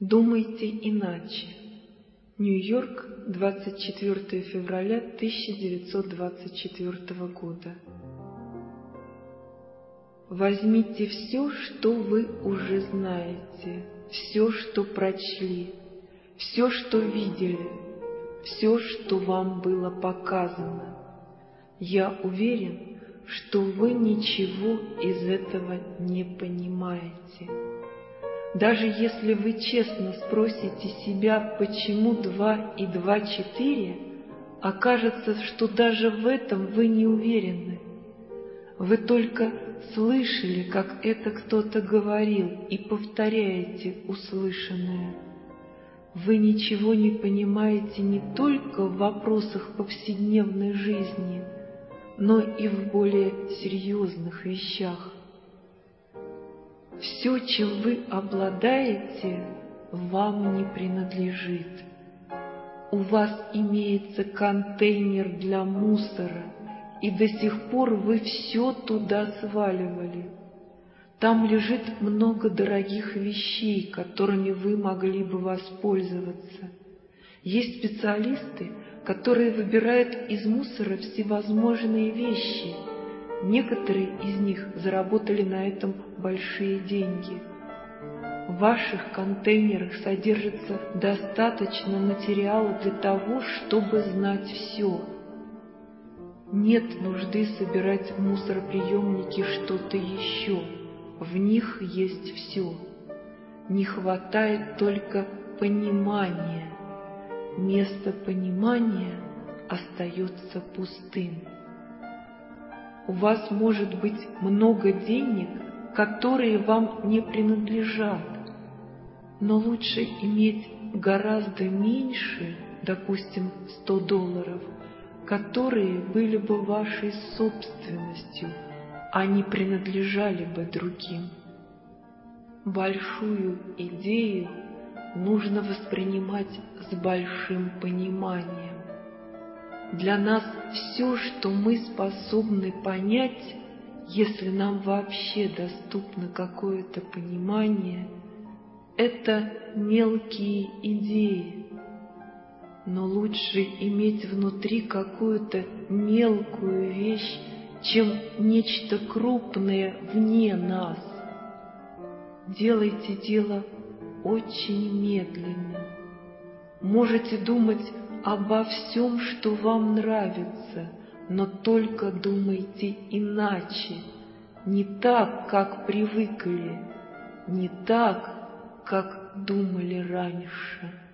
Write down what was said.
Думайте иначе. Нью-Йорк, 24 февраля 1924 года. Возьмите все, что вы уже знаете, все, что прочли, все, что видели, все, что вам было показано. Я уверен, что вы ничего из этого не понимаете. Даже если вы честно спросите себя, почему два и два четыре, окажется, что даже в этом вы не уверены. Вы только слышали, как это кто-то говорил, и повторяете услышанное. Вы ничего не понимаете не только в вопросах повседневной жизни, но и в более серьезных вещах. Все, чем вы обладаете, вам не принадлежит. У вас имеется контейнер для мусора, и до сих пор вы все туда сваливали. Там лежит много дорогих вещей, которыми вы могли бы воспользоваться. Есть специалисты, которые выбирают из мусора всевозможные вещи – Некоторые из них заработали на этом большие деньги. В ваших контейнерах содержится достаточно материала для того, чтобы знать все. Нет нужды собирать в мусороприемнике что-то еще. В них есть все. Не хватает только понимания. Место понимания остается пустым. У вас может быть много денег, которые вам не принадлежат, но лучше иметь гораздо меньше, допустим, 100 долларов, которые были бы вашей собственностью, а не принадлежали бы другим. Большую идею нужно воспринимать с большим пониманием. Для нас все, что мы способны понять, если нам вообще доступно какое-то понимание, это мелкие идеи. Но лучше иметь внутри какую-то мелкую вещь, чем нечто крупное вне нас. Делайте дело очень медленно. Можете думать обо всем, что вам нравится, но только думайте иначе, не так, как привыкли, не так, как думали раньше.